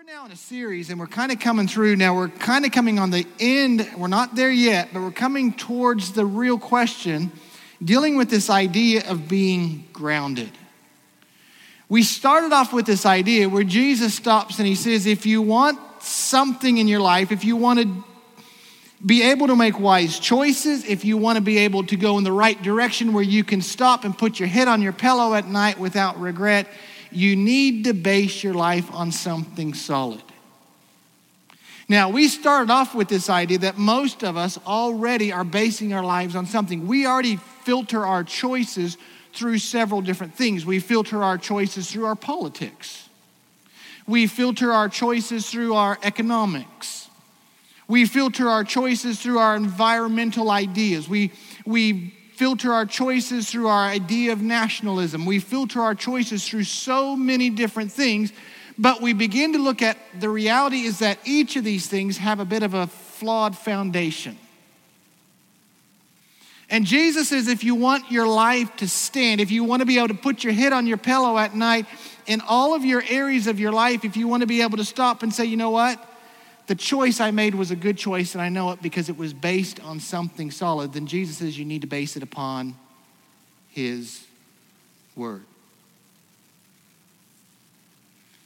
we're now in a series and we're kind of coming through. Now we're kind of coming on the end. We're not there yet, but we're coming towards the real question, dealing with this idea of being grounded. We started off with this idea where Jesus stops and he says, if you want something in your life, if you want to be able to make wise choices, if you want to be able to go in the right direction where you can stop and put your head on your pillow at night without regret, you need to base your life on something solid. Now, we started off with this idea that most of us already are basing our lives on something. We already filter our choices through several different things. We filter our choices through our politics, we filter our choices through our economics, we filter our choices through our environmental ideas. We, we filter our choices through our idea of nationalism. We filter our choices through so many different things, but we begin to look at the reality is that each of these things have a bit of a flawed foundation. And Jesus says if you want your life to stand, if you want to be able to put your head on your pillow at night in all of your areas of your life, if you want to be able to stop and say, you know what? The choice I made was a good choice, and I know it because it was based on something solid, then Jesus says you need to base it upon His Word.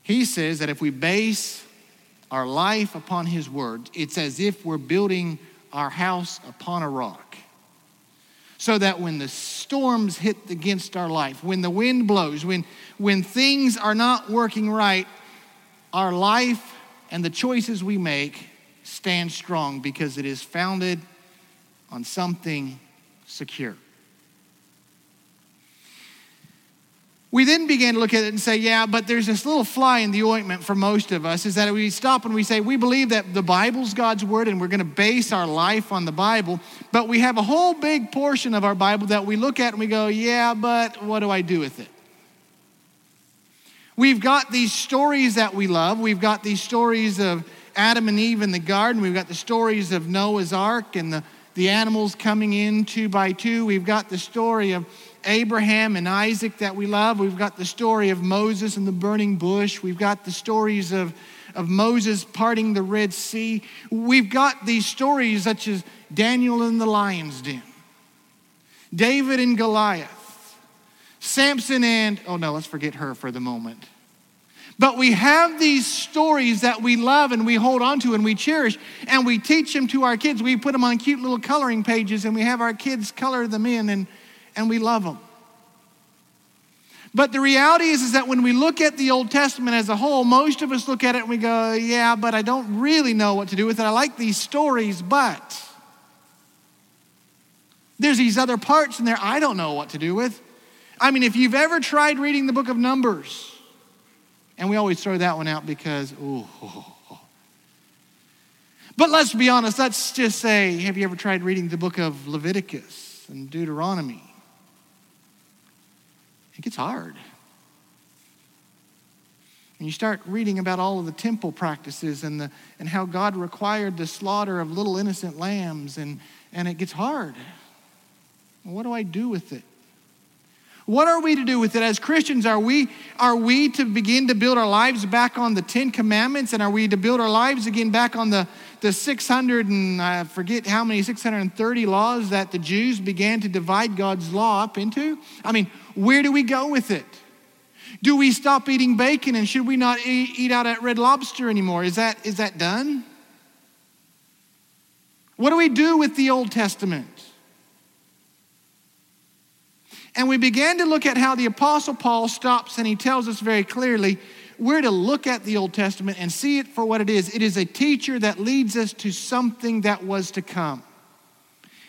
He says that if we base our life upon His Word, it's as if we're building our house upon a rock. So that when the storms hit against our life, when the wind blows, when, when things are not working right, our life and the choices we make stand strong because it is founded on something secure. We then began to look at it and say, yeah, but there's this little fly in the ointment for most of us is that we stop and we say, we believe that the Bible's God's word and we're going to base our life on the Bible, but we have a whole big portion of our Bible that we look at and we go, yeah, but what do I do with it? We've got these stories that we love. We've got these stories of Adam and Eve in the garden. We've got the stories of Noah's ark and the, the animals coming in two by two. We've got the story of Abraham and Isaac that we love. We've got the story of Moses and the burning bush. We've got the stories of, of Moses parting the Red Sea. We've got these stories such as Daniel in the lion's den, David and Goliath. Samson and, oh no, let's forget her for the moment. But we have these stories that we love and we hold on to and we cherish and we teach them to our kids. We put them on cute little coloring pages and we have our kids color them in and, and we love them. But the reality is, is that when we look at the Old Testament as a whole, most of us look at it and we go, yeah, but I don't really know what to do with it. I like these stories, but there's these other parts in there I don't know what to do with. I mean, if you've ever tried reading the book of Numbers, and we always throw that one out because, ooh. But let's be honest, let's just say, have you ever tried reading the book of Leviticus and Deuteronomy? It gets hard. And you start reading about all of the temple practices and, the, and how God required the slaughter of little innocent lambs, and, and it gets hard. What do I do with it? What are we to do with it as Christians? Are we, are we to begin to build our lives back on the Ten Commandments? And are we to build our lives again back on the, the 600 and I forget how many, 630 laws that the Jews began to divide God's law up into? I mean, where do we go with it? Do we stop eating bacon and should we not eat, eat out at Red Lobster anymore? Is that, is that done? What do we do with the Old Testament? And we began to look at how the Apostle Paul stops and he tells us very clearly we're to look at the Old Testament and see it for what it is. It is a teacher that leads us to something that was to come.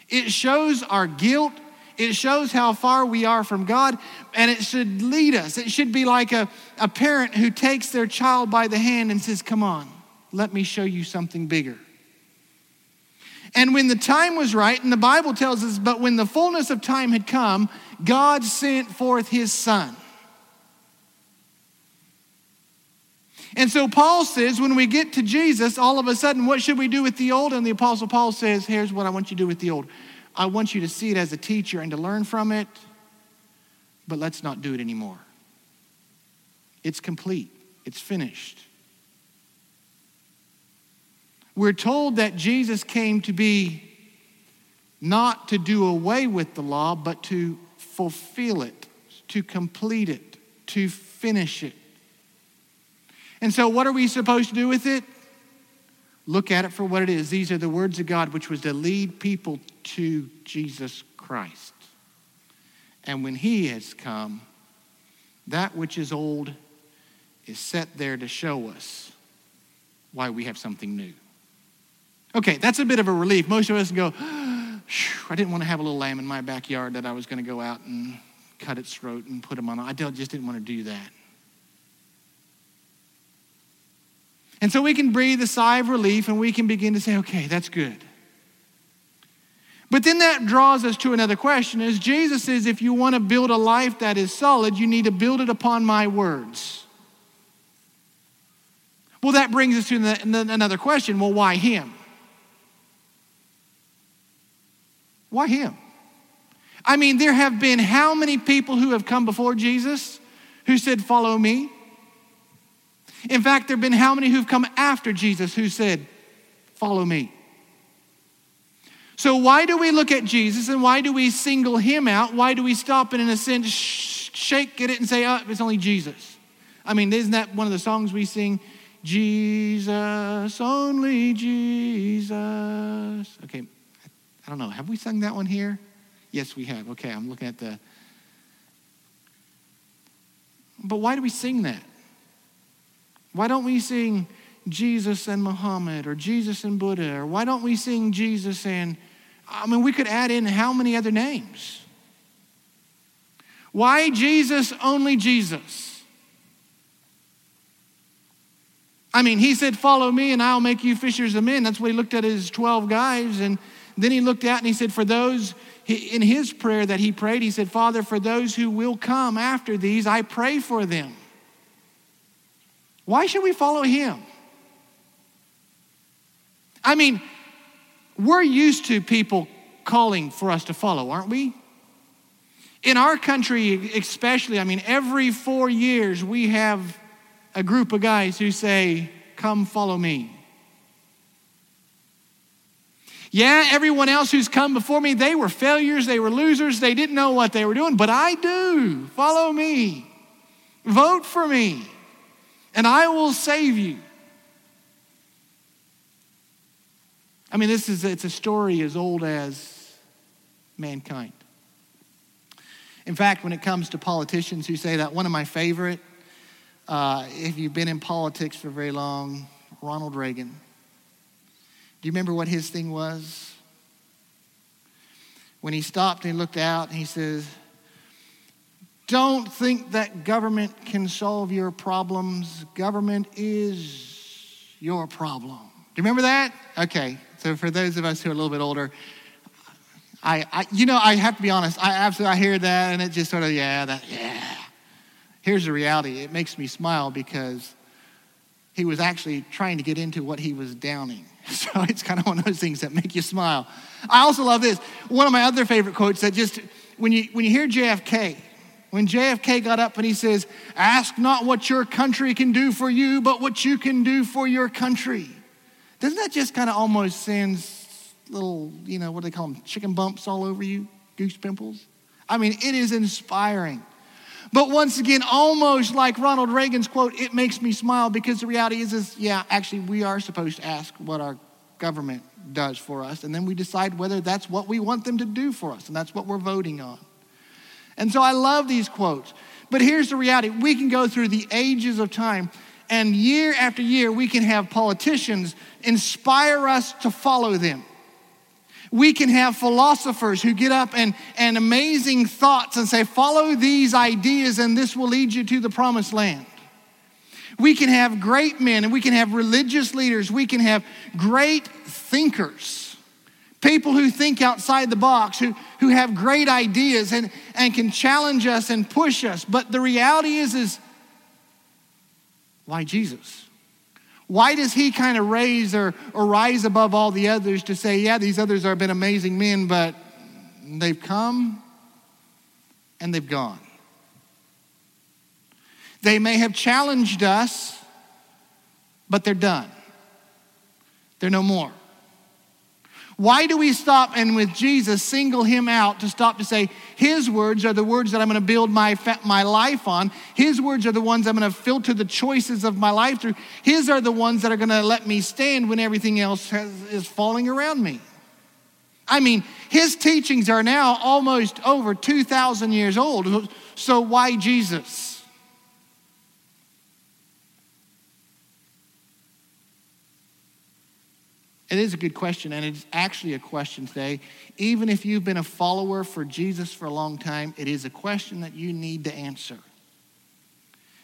It shows our guilt, it shows how far we are from God, and it should lead us. It should be like a, a parent who takes their child by the hand and says, Come on, let me show you something bigger. And when the time was right, and the Bible tells us, but when the fullness of time had come, God sent forth his son. And so Paul says, when we get to Jesus, all of a sudden, what should we do with the old? And the Apostle Paul says, here's what I want you to do with the old. I want you to see it as a teacher and to learn from it, but let's not do it anymore. It's complete, it's finished. We're told that Jesus came to be not to do away with the law, but to fulfill it, to complete it, to finish it. And so, what are we supposed to do with it? Look at it for what it is. These are the words of God, which was to lead people to Jesus Christ. And when He has come, that which is old is set there to show us why we have something new. Okay, that's a bit of a relief. Most of us go, I didn't want to have a little lamb in my backyard that I was going to go out and cut its throat and put him on. I just didn't want to do that. And so we can breathe a sigh of relief and we can begin to say, okay, that's good. But then that draws us to another question is Jesus says if you want to build a life that is solid, you need to build it upon my words. Well, that brings us to another question. Well, why him? Why him? I mean, there have been how many people who have come before Jesus who said, Follow me? In fact, there have been how many who've come after Jesus who said, Follow me? So, why do we look at Jesus and why do we single him out? Why do we stop and, in a sense, shake at it and say, Oh, it's only Jesus? I mean, isn't that one of the songs we sing? Jesus, only Jesus. Okay, I don't know. Have we sung that one here? Yes, we have. Okay, I'm looking at the. But why do we sing that? Why don't we sing Jesus and Muhammad or Jesus and Buddha? Or why don't we sing Jesus and, I mean, we could add in how many other names? Why Jesus, only Jesus? I mean, he said, Follow me and I'll make you fishers of men. That's what he looked at his 12 guys. And then he looked out and he said, For those, in his prayer that he prayed, he said, Father, for those who will come after these, I pray for them. Why should we follow him? I mean, we're used to people calling for us to follow, aren't we? In our country, especially, I mean, every four years we have a group of guys who say, Come follow me. Yeah, everyone else who's come before me, they were failures, they were losers, they didn't know what they were doing, but I do. Follow me. Vote for me, and I will save you. I mean, this is it's a story as old as mankind. In fact, when it comes to politicians who say that, one of my favorite, uh, if you've been in politics for very long, Ronald Reagan. Do you remember what his thing was? When he stopped and he looked out and he says, Don't think that government can solve your problems. Government is your problem. Do you remember that? Okay. So for those of us who are a little bit older, I, I, you know, I have to be honest. I absolutely I hear that, and it just sort of, yeah, that, yeah. Here's the reality. It makes me smile because he was actually trying to get into what he was downing. So it's kind of one of those things that make you smile. I also love this. One of my other favorite quotes that just, when you, when you hear JFK, when JFK got up and he says, Ask not what your country can do for you, but what you can do for your country. Doesn't that just kind of almost send little, you know, what do they call them, chicken bumps all over you? Goose pimples? I mean, it is inspiring. But once again, almost like Ronald Reagan's quote, it makes me smile because the reality is, is yeah, actually, we are supposed to ask what our government does for us, and then we decide whether that's what we want them to do for us, and that's what we're voting on. And so I love these quotes. But here's the reality we can go through the ages of time, and year after year, we can have politicians inspire us to follow them. We can have philosophers who get up and, and amazing thoughts and say, follow these ideas and this will lead you to the promised land. We can have great men and we can have religious leaders. We can have great thinkers, people who think outside the box, who, who have great ideas and, and can challenge us and push us. But the reality is, is why Jesus? Why does he kind of raise or, or rise above all the others to say, yeah, these others have been amazing men, but they've come and they've gone? They may have challenged us, but they're done. They're no more. Why do we stop and with Jesus single him out to stop to say, his words are the words that I'm going to build my, my life on. His words are the ones I'm going to filter the choices of my life through. His are the ones that are going to let me stand when everything else has, is falling around me. I mean, his teachings are now almost over 2,000 years old. So why Jesus? It is a good question, and it's actually a question today. Even if you've been a follower for Jesus for a long time, it is a question that you need to answer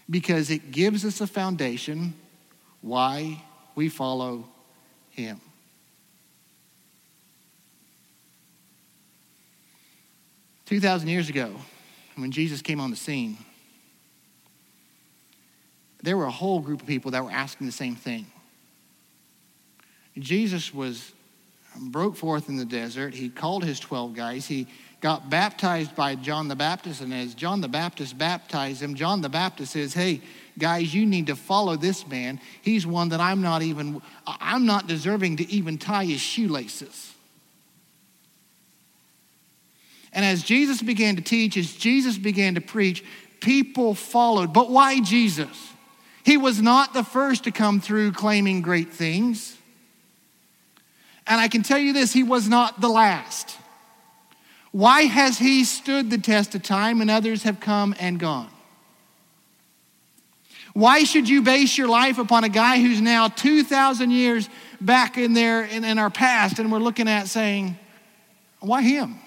because it gives us a foundation why we follow Him. Two thousand years ago, when Jesus came on the scene, there were a whole group of people that were asking the same thing. Jesus was um, broke forth in the desert. He called his 12 guys. He got baptized by John the Baptist. And as John the Baptist baptized him, John the Baptist says, Hey, guys, you need to follow this man. He's one that I'm not even, I'm not deserving to even tie his shoelaces. And as Jesus began to teach, as Jesus began to preach, people followed. But why Jesus? He was not the first to come through claiming great things. And I can tell you this, he was not the last. Why has he stood the test of time and others have come and gone? Why should you base your life upon a guy who's now 2,000 years back in there in, in our past and we're looking at saying, why him?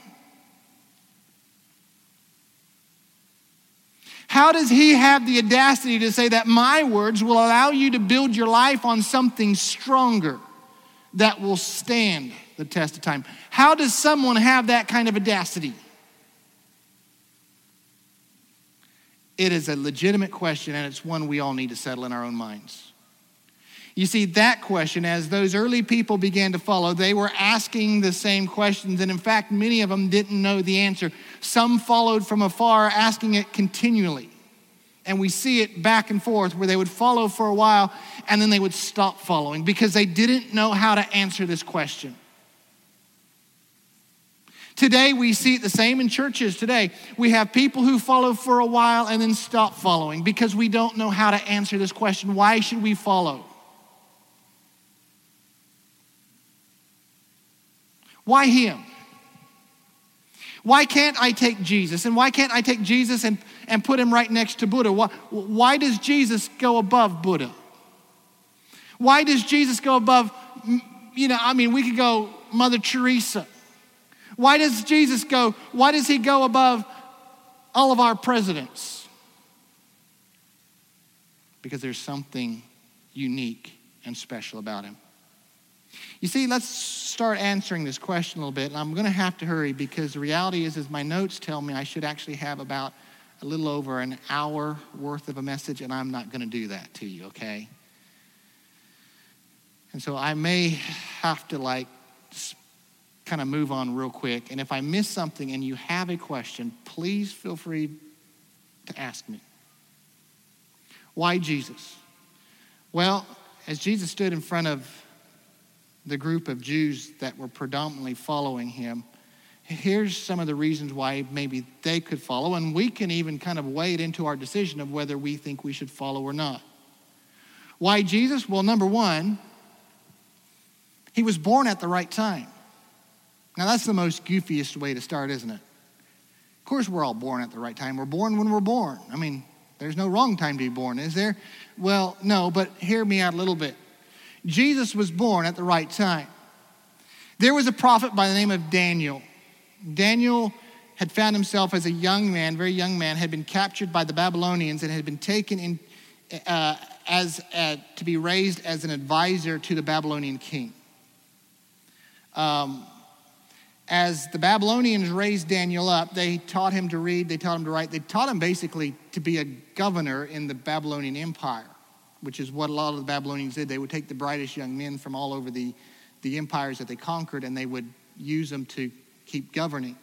How does he have the audacity to say that my words will allow you to build your life on something stronger? That will stand the test of time. How does someone have that kind of audacity? It is a legitimate question, and it's one we all need to settle in our own minds. You see, that question, as those early people began to follow, they were asking the same questions, and in fact, many of them didn't know the answer. Some followed from afar, asking it continually. And we see it back and forth where they would follow for a while and then they would stop following because they didn't know how to answer this question. Today, we see it the same in churches today. We have people who follow for a while and then stop following because we don't know how to answer this question why should we follow? Why him? Why can't I take Jesus? And why can't I take Jesus and, and put him right next to Buddha? Why, why does Jesus go above Buddha? Why does Jesus go above, you know, I mean, we could go Mother Teresa. Why does Jesus go, why does he go above all of our presidents? Because there's something unique and special about him. You see, let's start answering this question a little bit. And I'm going to have to hurry because the reality is, as my notes tell me, I should actually have about a little over an hour worth of a message, and I'm not going to do that to you, okay? And so I may have to like kind of move on real quick. And if I miss something and you have a question, please feel free to ask me. Why Jesus? Well, as Jesus stood in front of the group of Jews that were predominantly following him, here's some of the reasons why maybe they could follow, and we can even kind of weigh it into our decision of whether we think we should follow or not. Why Jesus? Well, number one, he was born at the right time. Now, that's the most goofiest way to start, isn't it? Of course, we're all born at the right time. We're born when we're born. I mean, there's no wrong time to be born, is there? Well, no, but hear me out a little bit. Jesus was born at the right time. There was a prophet by the name of Daniel. Daniel had found himself as a young man, very young man, had been captured by the Babylonians and had been taken in uh, as uh, to be raised as an advisor to the Babylonian king. Um, as the Babylonians raised Daniel up, they taught him to read, they taught him to write, they taught him basically to be a governor in the Babylonian Empire which is what a lot of the Babylonians did. They would take the brightest young men from all over the, the empires that they conquered and they would use them to keep governing.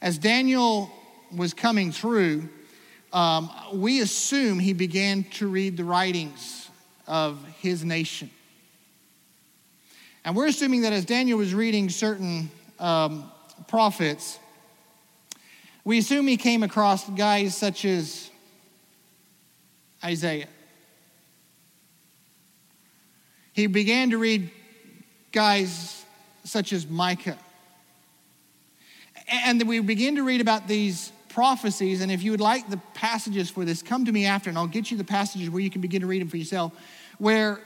As Daniel was coming through, um, we assume he began to read the writings of his nation. And we're assuming that as Daniel was reading certain um, prophets, we assume he came across guys such as Isaiah. He began to read guys such as Micah. And we begin to read about these prophecies. And if you would like the passages for this, come to me after, and I'll get you the passages where you can begin to read them for yourself, where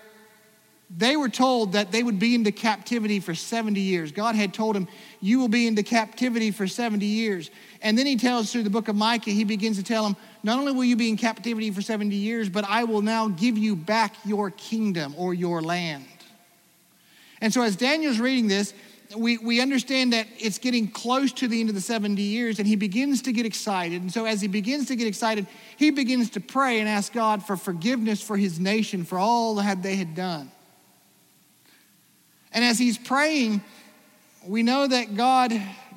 they were told that they would be into captivity for 70 years. God had told them, You will be into captivity for 70 years. And then he tells through the book of Micah, he begins to tell them, Not only will you be in captivity for 70 years, but I will now give you back your kingdom or your land. And so as Daniel's reading this, we, we understand that it's getting close to the end of the 70 years, and he begins to get excited. And so, as he begins to get excited, he begins to pray and ask God for forgiveness for his nation, for all that they had done. And as he's praying, we know that God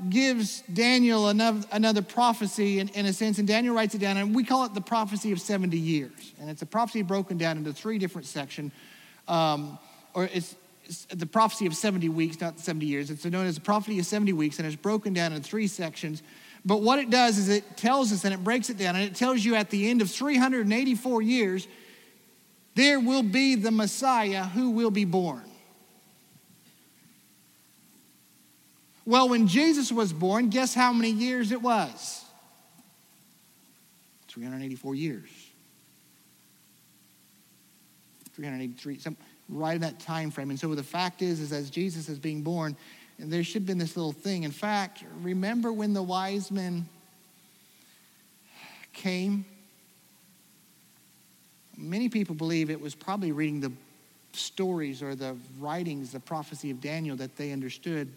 gives Daniel another, prophecy in, in, a sense, and Daniel writes it down, and we call it the prophecy of 70 years. And it's a prophecy broken down into three different sections, um, or it's, the prophecy of 70 weeks, not 70 years. It's known as the prophecy of 70 weeks, and it's broken down in three sections. But what it does is it tells us, and it breaks it down, and it tells you at the end of 384 years, there will be the Messiah who will be born. Well, when Jesus was born, guess how many years it was? 384 years. 383, some, right in that time frame. And so the fact is, is as Jesus is being born, there should have been this little thing. In fact, remember when the wise men came? Many people believe it was probably reading the stories or the writings, the prophecy of Daniel that they understood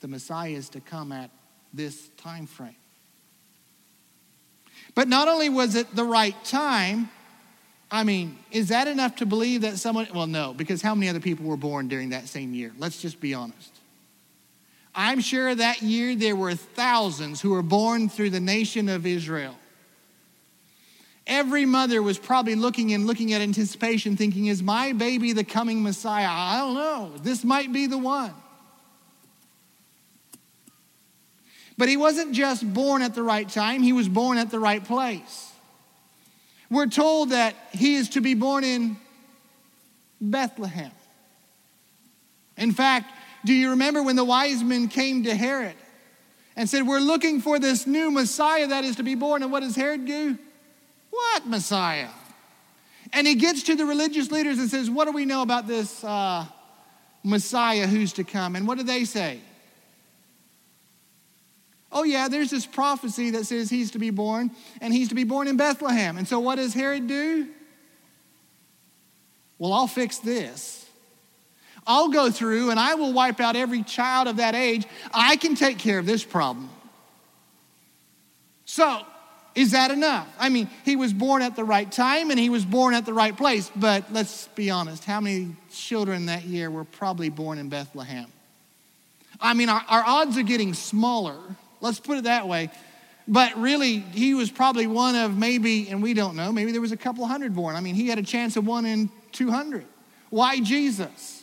the Messiah is to come at this time frame. But not only was it the right time, I mean, is that enough to believe that someone, well, no, because how many other people were born during that same year? Let's just be honest. I'm sure that year there were thousands who were born through the nation of Israel. Every mother was probably looking and looking at anticipation, thinking, Is my baby the coming Messiah? I don't know. This might be the one. But he wasn't just born at the right time, he was born at the right place. We're told that he is to be born in Bethlehem. In fact, do you remember when the wise men came to Herod and said, We're looking for this new Messiah that is to be born? And what does Herod do? What Messiah? And he gets to the religious leaders and says, What do we know about this uh, Messiah who's to come? And what do they say? Oh, yeah, there's this prophecy that says he's to be born, and he's to be born in Bethlehem. And so what does Herod do? Well, I'll fix this. I'll go through and I will wipe out every child of that age. I can take care of this problem. So, is that enough? I mean, he was born at the right time and he was born at the right place, but let's be honest how many children that year were probably born in Bethlehem? I mean, our, our odds are getting smaller Let's put it that way. But really, he was probably one of maybe, and we don't know, maybe there was a couple hundred born. I mean, he had a chance of one in 200. Why Jesus?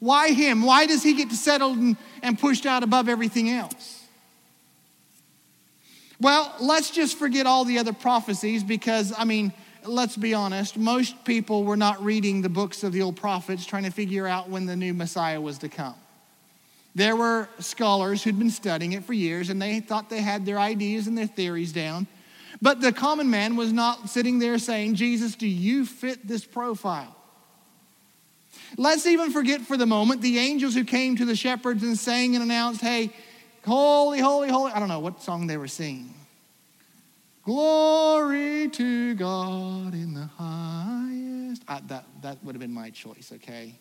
Why him? Why does he get settled and, and pushed out above everything else? Well, let's just forget all the other prophecies because, I mean, let's be honest, most people were not reading the books of the old prophets trying to figure out when the new Messiah was to come. There were scholars who'd been studying it for years and they thought they had their ideas and their theories down. But the common man was not sitting there saying, Jesus, do you fit this profile? Let's even forget for the moment the angels who came to the shepherds and sang and announced, Hey, holy, holy, holy. I don't know what song they were singing. Glory to God in the highest. I, that, that would have been my choice, okay?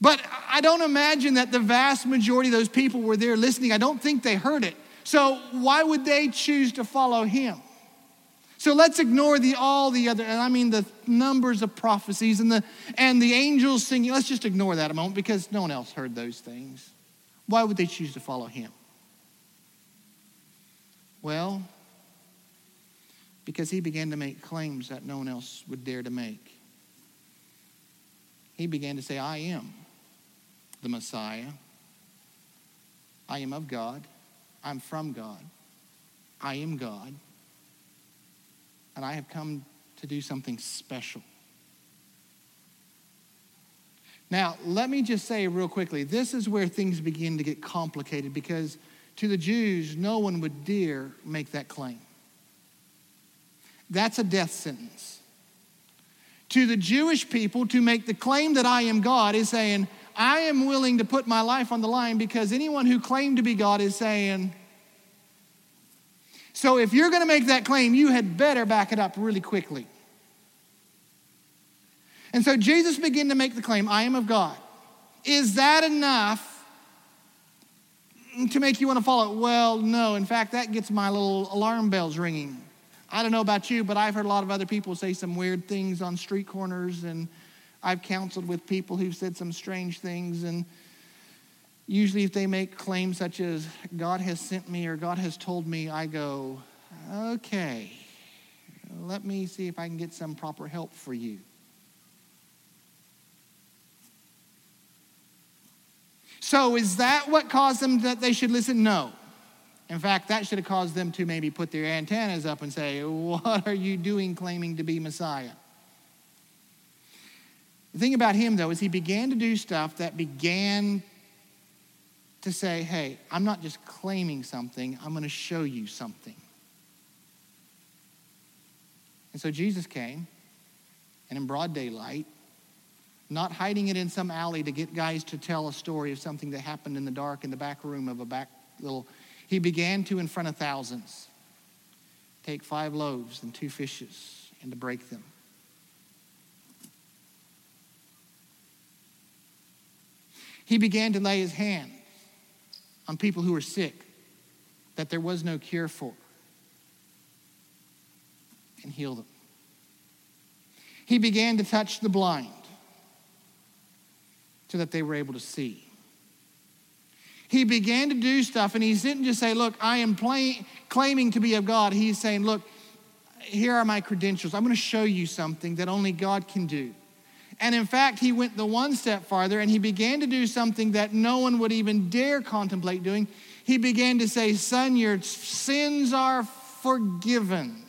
But I don't imagine that the vast majority of those people were there listening. I don't think they heard it. So why would they choose to follow him? So let's ignore the all the other, and I mean the numbers of prophecies and the and the angels singing. Let's just ignore that a moment because no one else heard those things. Why would they choose to follow him? Well, because he began to make claims that no one else would dare to make. he began to say, I am the Messiah. I am of God. I'm from God. I am God. And I have come to do something special. Now, let me just say real quickly this is where things begin to get complicated because to the Jews, no one would dare make that claim. That's a death sentence. To the Jewish people, to make the claim that I am God is saying, I am willing to put my life on the line because anyone who claimed to be God is saying, so if you're going to make that claim, you had better back it up really quickly. And so Jesus began to make the claim, I am of God. Is that enough to make you want to follow it? Well, no. In fact, that gets my little alarm bells ringing. I don't know about you, but I've heard a lot of other people say some weird things on street corners, and I've counseled with people who've said some strange things. And usually, if they make claims such as, God has sent me or God has told me, I go, okay, let me see if I can get some proper help for you. So, is that what caused them that they should listen? No. In fact, that should have caused them to maybe put their antennas up and say, What are you doing claiming to be Messiah? The thing about him, though, is he began to do stuff that began to say, Hey, I'm not just claiming something, I'm going to show you something. And so Jesus came, and in broad daylight, not hiding it in some alley to get guys to tell a story of something that happened in the dark in the back room of a back little. He began to, in front of thousands, take five loaves and two fishes and to break them. He began to lay his hand on people who were sick that there was no cure for and heal them. He began to touch the blind so that they were able to see. He began to do stuff, and he didn't just say, Look, I am play, claiming to be of God. He's saying, Look, here are my credentials. I'm going to show you something that only God can do. And in fact, he went the one step farther and he began to do something that no one would even dare contemplate doing. He began to say, Son, your sins are forgiven.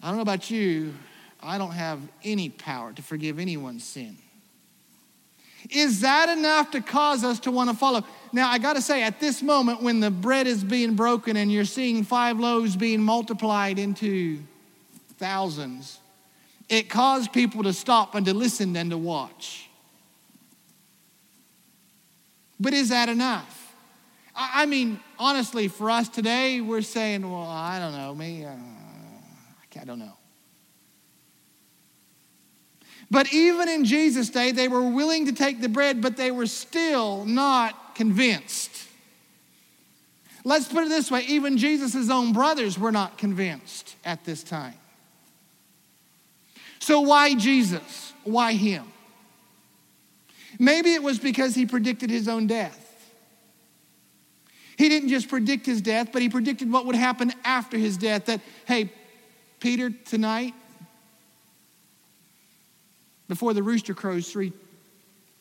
I don't know about you, I don't have any power to forgive anyone's sin. Is that enough to cause us to want to follow? Now, I got to say, at this moment, when the bread is being broken and you're seeing five loaves being multiplied into thousands, it caused people to stop and to listen and to watch. But is that enough? I mean, honestly, for us today, we're saying, well, I don't know, me, uh, I don't know. But even in Jesus' day, they were willing to take the bread, but they were still not convinced. Let's put it this way even Jesus' own brothers were not convinced at this time. So, why Jesus? Why him? Maybe it was because he predicted his own death. He didn't just predict his death, but he predicted what would happen after his death. That, hey, Peter, tonight, before the rooster crows three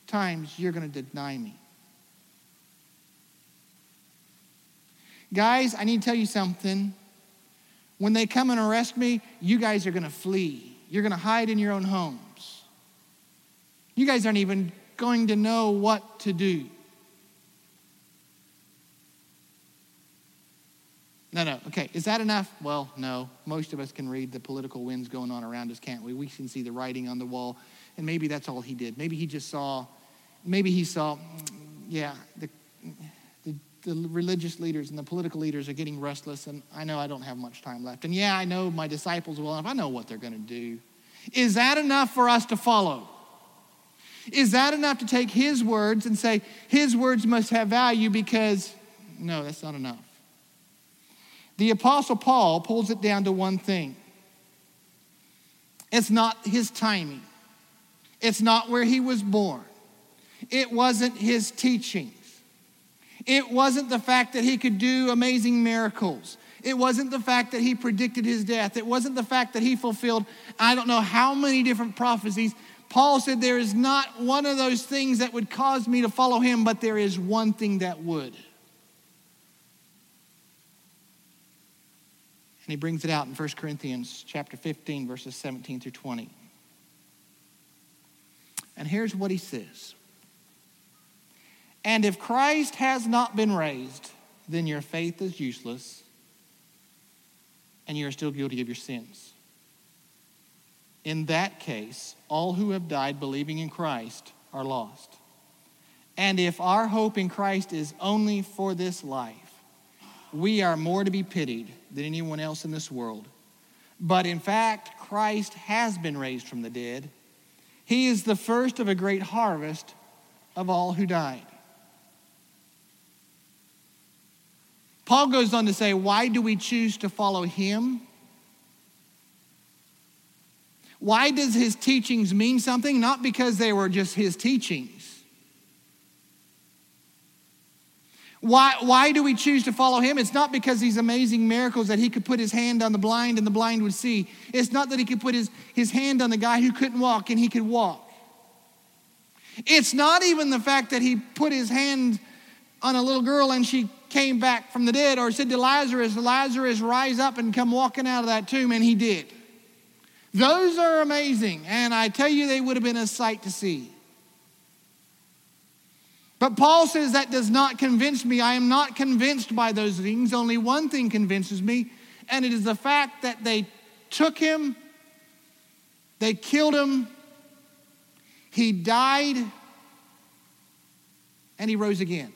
times, you're going to deny me. Guys, I need to tell you something. When they come and arrest me, you guys are going to flee. You're going to hide in your own homes. You guys aren't even going to know what to do. No, no. Okay. Is that enough? Well, no. Most of us can read the political winds going on around us, can't we? We can see the writing on the wall. And maybe that's all he did. Maybe he just saw, maybe he saw, yeah, the, the, religious leaders and the political leaders are getting restless, and I know I don't have much time left. And yeah, I know my disciples well enough. I know what they're going to do. Is that enough for us to follow? Is that enough to take his words and say, his words must have value because, no, that's not enough. The Apostle Paul pulls it down to one thing it's not his timing, it's not where he was born, it wasn't his teachings, it wasn't the fact that he could do amazing miracles. It wasn't the fact that he predicted his death. It wasn't the fact that he fulfilled, I don't know how many different prophecies. Paul said, There is not one of those things that would cause me to follow him, but there is one thing that would. And he brings it out in 1 Corinthians chapter 15, verses 17 through 20. And here's what he says. And if Christ has not been raised, then your faith is useless and you are still guilty of your sins. In that case, all who have died believing in Christ are lost. And if our hope in Christ is only for this life, we are more to be pitied than anyone else in this world. But in fact, Christ has been raised from the dead. He is the first of a great harvest of all who died. Paul goes on to say, Why do we choose to follow him? Why does his teachings mean something? Not because they were just his teachings. Why, why do we choose to follow him? It's not because these amazing miracles that he could put his hand on the blind and the blind would see. It's not that he could put his, his hand on the guy who couldn't walk and he could walk. It's not even the fact that he put his hand on a little girl and she came back from the dead, or said to Lazarus, Lazarus, rise up and come walking out of that tomb, and he did. Those are amazing, and I tell you, they would have been a sight to see. But Paul says that does not convince me. I am not convinced by those things. Only one thing convinces me, and it is the fact that they took him, they killed him, he died, and he rose again.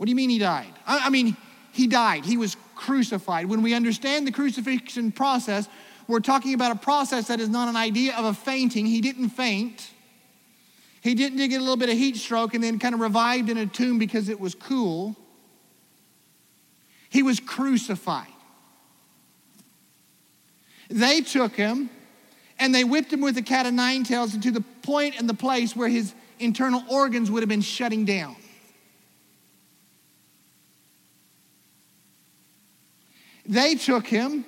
What do you mean he died? I, I mean, he died. He was crucified. When we understand the crucifixion process, we're talking about a process that is not an idea of a fainting. He didn't faint. He didn't get a little bit of heat stroke and then kind of revived in a tomb because it was cool. He was crucified. They took him and they whipped him with a cat of nine tails to the point and the place where his internal organs would have been shutting down. They took him,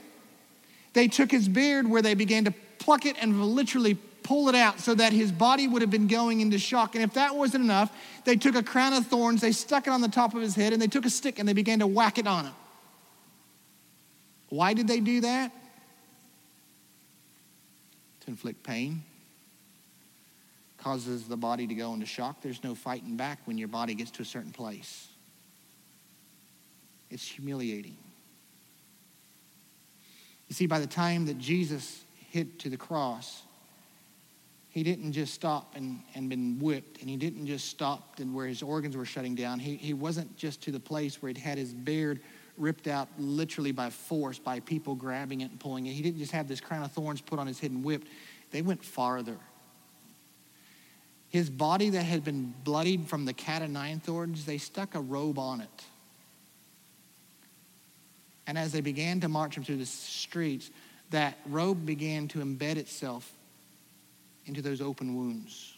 they took his beard where they began to pluck it and literally pull it out so that his body would have been going into shock. And if that wasn't enough, they took a crown of thorns, they stuck it on the top of his head, and they took a stick and they began to whack it on him. Why did they do that? To inflict pain. Causes the body to go into shock. There's no fighting back when your body gets to a certain place. It's humiliating. You see, by the time that Jesus hit to the cross, he didn't just stop and, and been whipped, and he didn't just stop and where his organs were shutting down. He, he wasn't just to the place where he'd had his beard ripped out literally by force, by people grabbing it and pulling it. He didn't just have this crown of thorns put on his head and whipped. They went farther. His body that had been bloodied from the cat of nine thorns, they stuck a robe on it. And as they began to march him through the streets, that robe began to embed itself into those open wounds.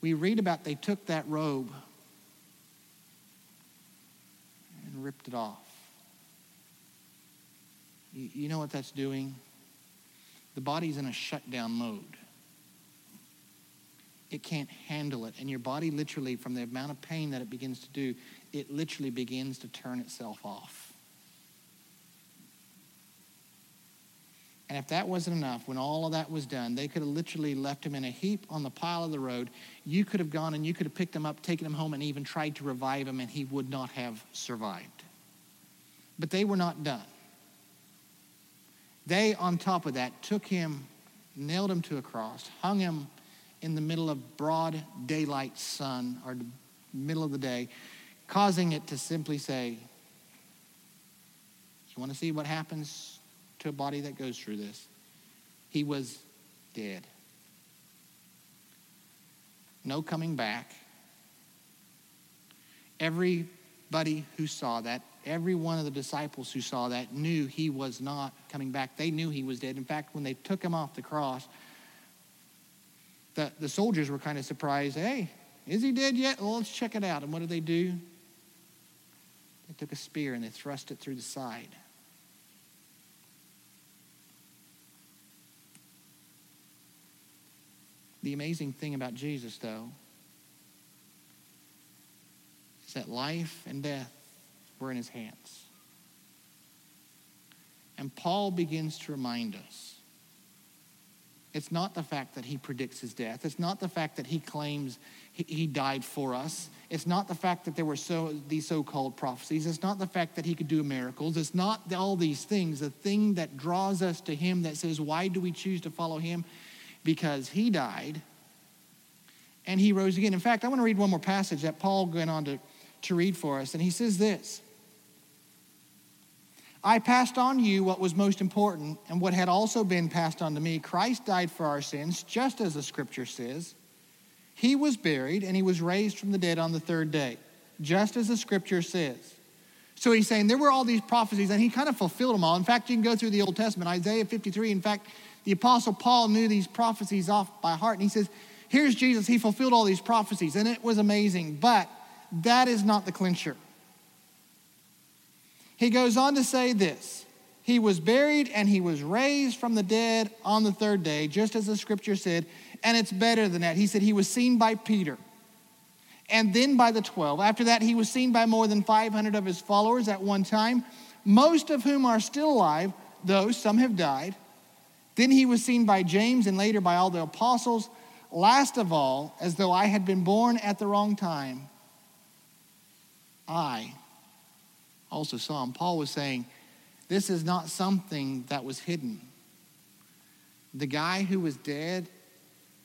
We read about they took that robe and ripped it off. You know what that's doing? The body's in a shutdown mode. It can't handle it. And your body, literally, from the amount of pain that it begins to do, it literally begins to turn itself off. And if that wasn't enough, when all of that was done, they could have literally left him in a heap on the pile of the road. You could have gone and you could have picked him up, taken him home, and even tried to revive him, and he would not have survived. But they were not done. They, on top of that, took him, nailed him to a cross, hung him in the middle of broad daylight sun or the middle of the day, causing it to simply say, You want to see what happens to a body that goes through this? He was dead. No coming back. Everybody who saw that, every one of the disciples who saw that knew he was not coming back. They knew he was dead. In fact, when they took him off the cross, the, the soldiers were kind of surprised. Hey, is he dead yet? Well, let's check it out. And what did they do? They took a spear and they thrust it through the side. The amazing thing about Jesus, though, is that life and death were in his hands. And Paul begins to remind us it's not the fact that he predicts his death. It's not the fact that he claims he, died for us. It's not the fact that there were so, these so called prophecies. It's not the fact that he could do miracles. It's not all these things. The thing that draws us to him that says, why do we choose to follow him? Because he died and he rose again. In fact, I want to read one more passage that Paul went on to, to read for us. And he says this I passed on you what was most important and what had also been passed on to me. Christ died for our sins, just as the scripture says. He was buried and he was raised from the dead on the third day, just as the scripture says. So he's saying there were all these prophecies and he kind of fulfilled them all. In fact, you can go through the Old Testament, Isaiah 53. In fact, the Apostle Paul knew these prophecies off by heart. And he says, Here's Jesus. He fulfilled all these prophecies and it was amazing. But that is not the clincher. He goes on to say this He was buried and he was raised from the dead on the third day, just as the scripture said. And it's better than that. He said he was seen by Peter and then by the 12. After that, he was seen by more than 500 of his followers at one time, most of whom are still alive, though some have died. Then he was seen by James and later by all the apostles. Last of all, as though I had been born at the wrong time, I also saw him. Paul was saying, This is not something that was hidden. The guy who was dead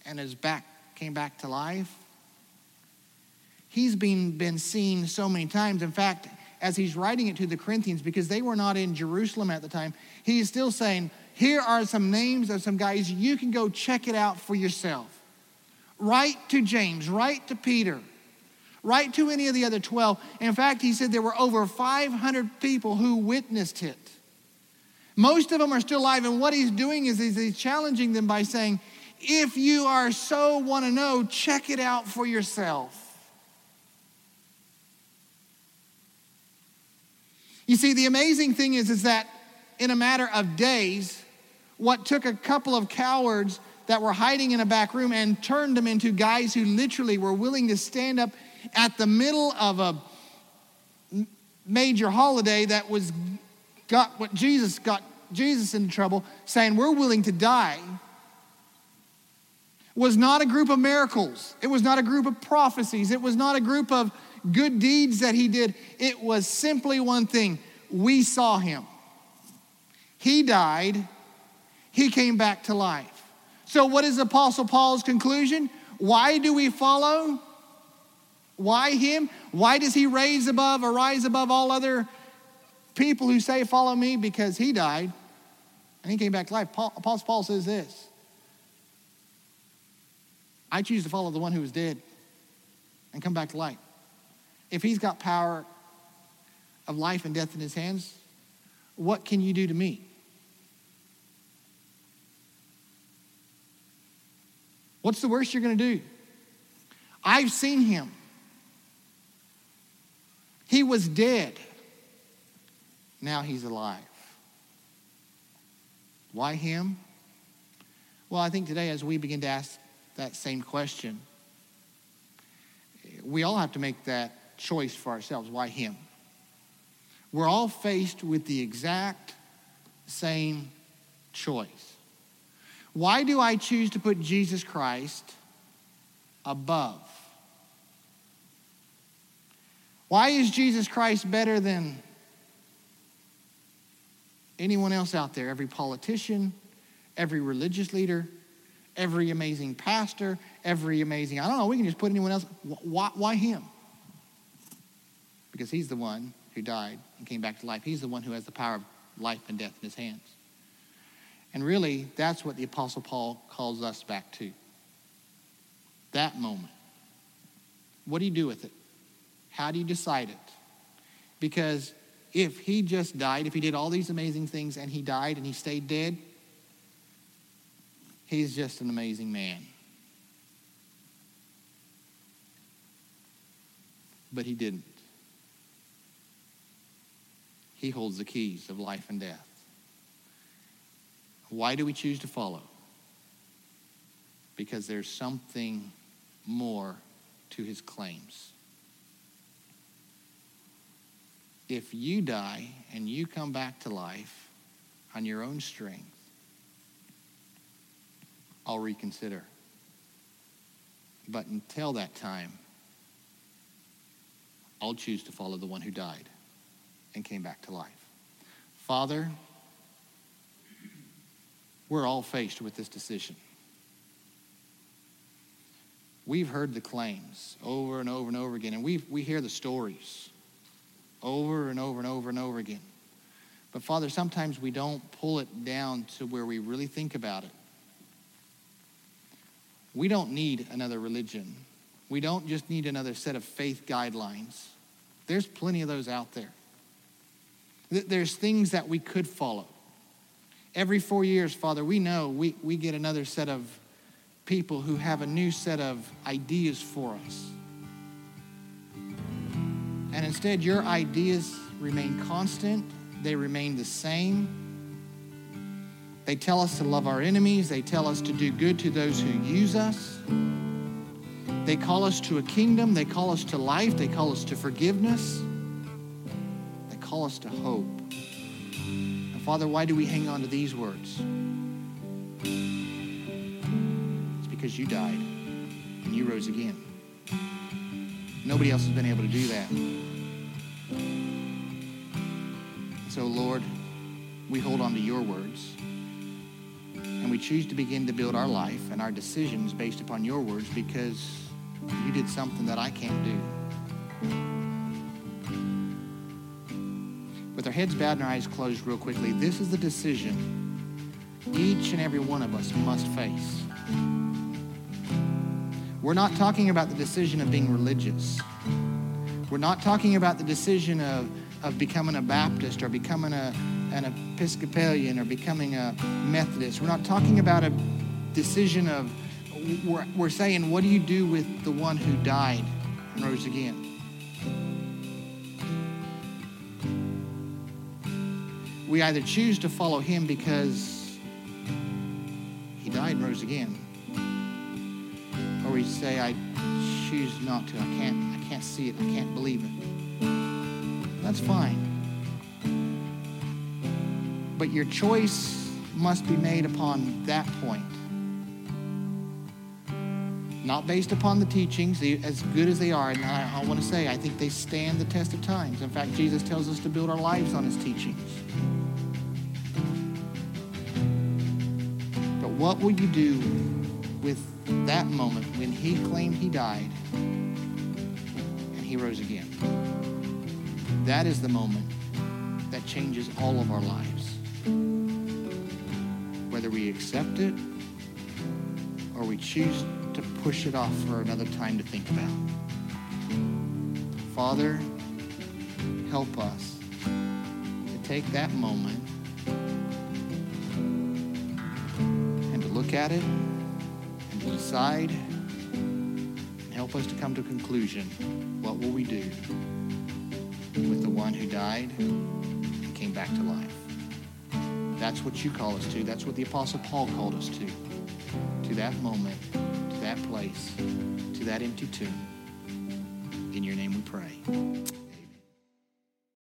and his back came back to life, he's been, been seen so many times. In fact, as he's writing it to the Corinthians, because they were not in Jerusalem at the time, he's still saying, Here are some names of some guys. You can go check it out for yourself. Write to James, write to Peter write to any of the other 12. In fact, he said there were over 500 people who witnessed it. Most of them are still alive, and what he's doing is he's challenging them by saying, if you are so want to know, check it out for yourself. You see, the amazing thing is, is that in a matter of days, what took a couple of cowards that were hiding in a back room and turned them into guys who literally were willing to stand up at the middle of a major holiday that was got what Jesus got Jesus into trouble, saying we're willing to die, was not a group of miracles. It was not a group of prophecies. It was not a group of good deeds that he did. It was simply one thing we saw him. He died, he came back to life. So, what is Apostle Paul's conclusion? Why do we follow? Why him? Why does he raise above or rise above all other people who say, Follow me? Because he died and he came back to life. Paul, Apostle Paul says this I choose to follow the one who was dead and come back to life. If he's got power of life and death in his hands, what can you do to me? What's the worst you're going to do? I've seen him. He was dead. Now he's alive. Why him? Well, I think today, as we begin to ask that same question, we all have to make that choice for ourselves. Why him? We're all faced with the exact same choice. Why do I choose to put Jesus Christ above why is Jesus Christ better than anyone else out there? Every politician, every religious leader, every amazing pastor, every amazing, I don't know, we can just put anyone else. Why, why him? Because he's the one who died and came back to life. He's the one who has the power of life and death in his hands. And really, that's what the Apostle Paul calls us back to. That moment. What do you do with it? How do you decide it? Because if he just died, if he did all these amazing things and he died and he stayed dead, he's just an amazing man. But he didn't. He holds the keys of life and death. Why do we choose to follow? Because there's something more to his claims. If you die and you come back to life on your own strength, I'll reconsider. But until that time, I'll choose to follow the one who died and came back to life. Father, we're all faced with this decision. We've heard the claims over and over and over again, and we we hear the stories over and over and over and over again. But Father, sometimes we don't pull it down to where we really think about it. We don't need another religion. We don't just need another set of faith guidelines. There's plenty of those out there. There's things that we could follow. Every four years, Father, we know we, we get another set of people who have a new set of ideas for us. And instead, your ideas remain constant, they remain the same. They tell us to love our enemies, they tell us to do good to those who use us. They call us to a kingdom, they call us to life, they call us to forgiveness, they call us to hope. And Father, why do we hang on to these words? It's because you died and you rose again. Nobody else has been able to do that. So, Lord, we hold on to your words. We choose to begin to build our life and our decisions based upon your words because you did something that I can't do. With our heads bowed and our eyes closed, real quickly, this is the decision each and every one of us must face. We're not talking about the decision of being religious. We're not talking about the decision of, of becoming a Baptist or becoming a, an Episcopalian or becoming a Methodist. We're not talking about a decision of, we're, we're saying, what do you do with the one who died and rose again? We either choose to follow him because he died and rose again, or we say, I choose not to. I can't, I can't see it. I can't believe it. That's fine. But your choice must be made upon that point. Not based upon the teachings, as good as they are. And I, I want to say, I think they stand the test of times. In fact, Jesus tells us to build our lives on his teachings. But what will you do with that moment when he claimed he died and he rose again? That is the moment that changes all of our lives. Whether we accept it or we choose to push it off for another time to think about. Father, help us to take that moment and to look at it and to decide and help us to come to a conclusion. What will we do with the one who died and came back to life? That's what you call us to. That's what the Apostle Paul called us to. To that moment, to that place, to that empty tomb. In your name we pray.